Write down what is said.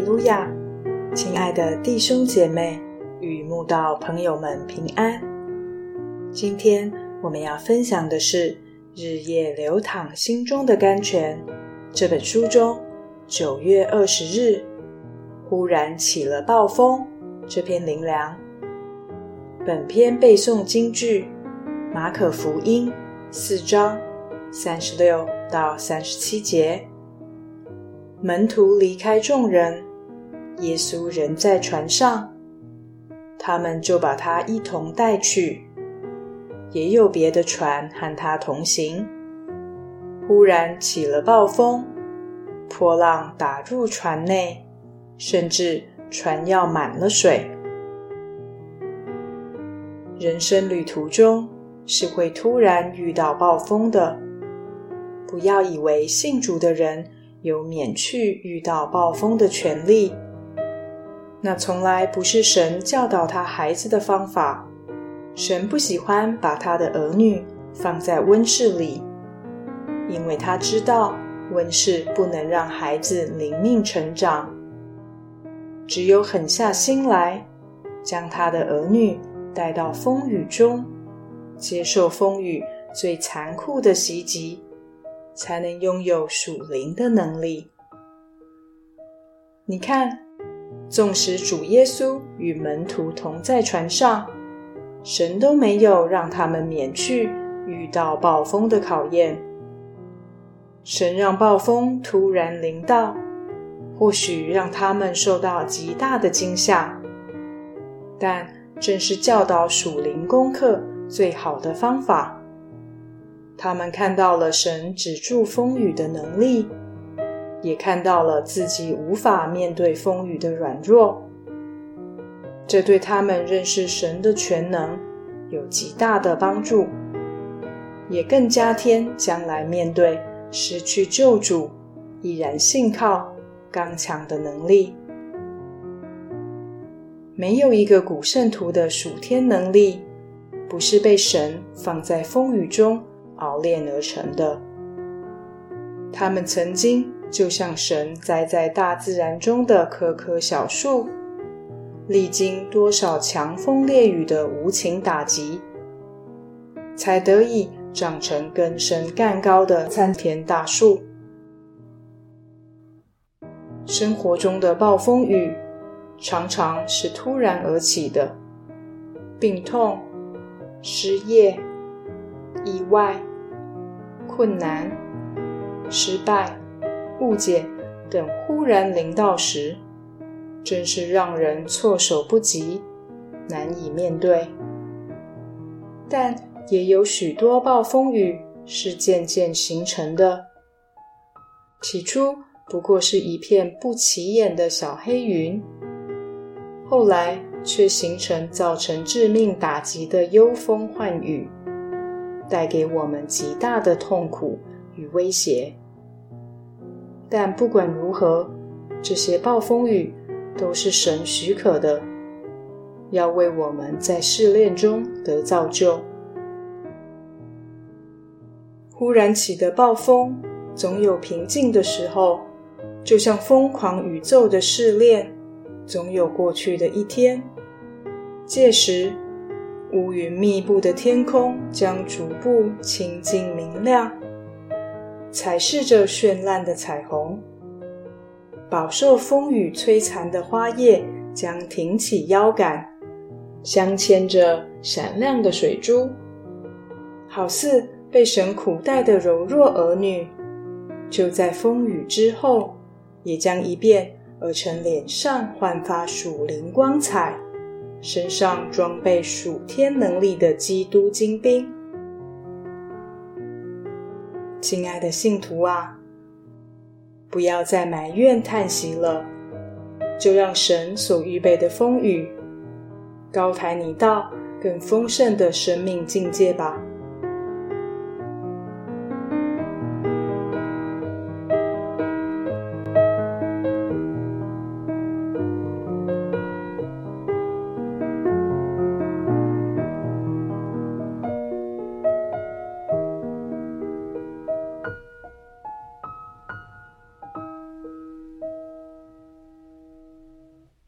哈利路亚！亲爱的弟兄姐妹与慕道朋友们平安。今天我们要分享的是《日夜流淌心中的甘泉》这本书中九月二十日忽然起了暴风这篇灵粮。本篇背诵京剧马可福音四章三十六到三十七节。门徒离开众人，耶稣仍在船上，他们就把他一同带去。也有别的船和他同行。忽然起了暴风，波浪打入船内，甚至船要满了水。人生旅途中是会突然遇到暴风的，不要以为信主的人。有免去遇到暴风的权利，那从来不是神教导他孩子的方法。神不喜欢把他的儿女放在温室里，因为他知道温室不能让孩子灵命成长。只有狠下心来，将他的儿女带到风雨中，接受风雨最残酷的袭击。才能拥有属灵的能力。你看，纵使主耶稣与门徒同在船上，神都没有让他们免去遇到暴风的考验。神让暴风突然临到，或许让他们受到极大的惊吓，但正是教导属灵功课最好的方法。他们看到了神止住风雨的能力，也看到了自己无法面对风雨的软弱。这对他们认识神的全能有极大的帮助，也更加添将来面对失去救主依然信靠刚强的能力。没有一个古圣徒的属天能力，不是被神放在风雨中。熬炼而成的，他们曾经就像神栽在大自然中的棵棵小树，历经多少强风烈雨的无情打击，才得以长成根深干高的参天大树。生活中的暴风雨常常是突然而起的，病痛、失业、意外。困难、失败、误解等忽然临到时，真是让人措手不及，难以面对。但也有许多暴风雨是渐渐形成的，起初不过是一片不起眼的小黑云，后来却形成造成致命打击的幽风幻雨。带给我们极大的痛苦与威胁，但不管如何，这些暴风雨都是神许可的，要为我们在试炼中得造就。忽然起的暴风总有平静的时候，就像疯狂宇宙的试炼，总有过去的一天。届时。乌云密布的天空将逐步清净明亮，彩饰着绚烂的彩虹。饱受风雨摧残的花叶将挺起腰杆，镶嵌着闪亮的水珠，好似被神苦待的柔弱儿女。就在风雨之后，也将一变而成脸上焕发属灵光彩。身上装备属天能力的基督精兵，亲爱的信徒啊，不要再埋怨叹息了，就让神所预备的风雨高抬你到更丰盛的生命境界吧。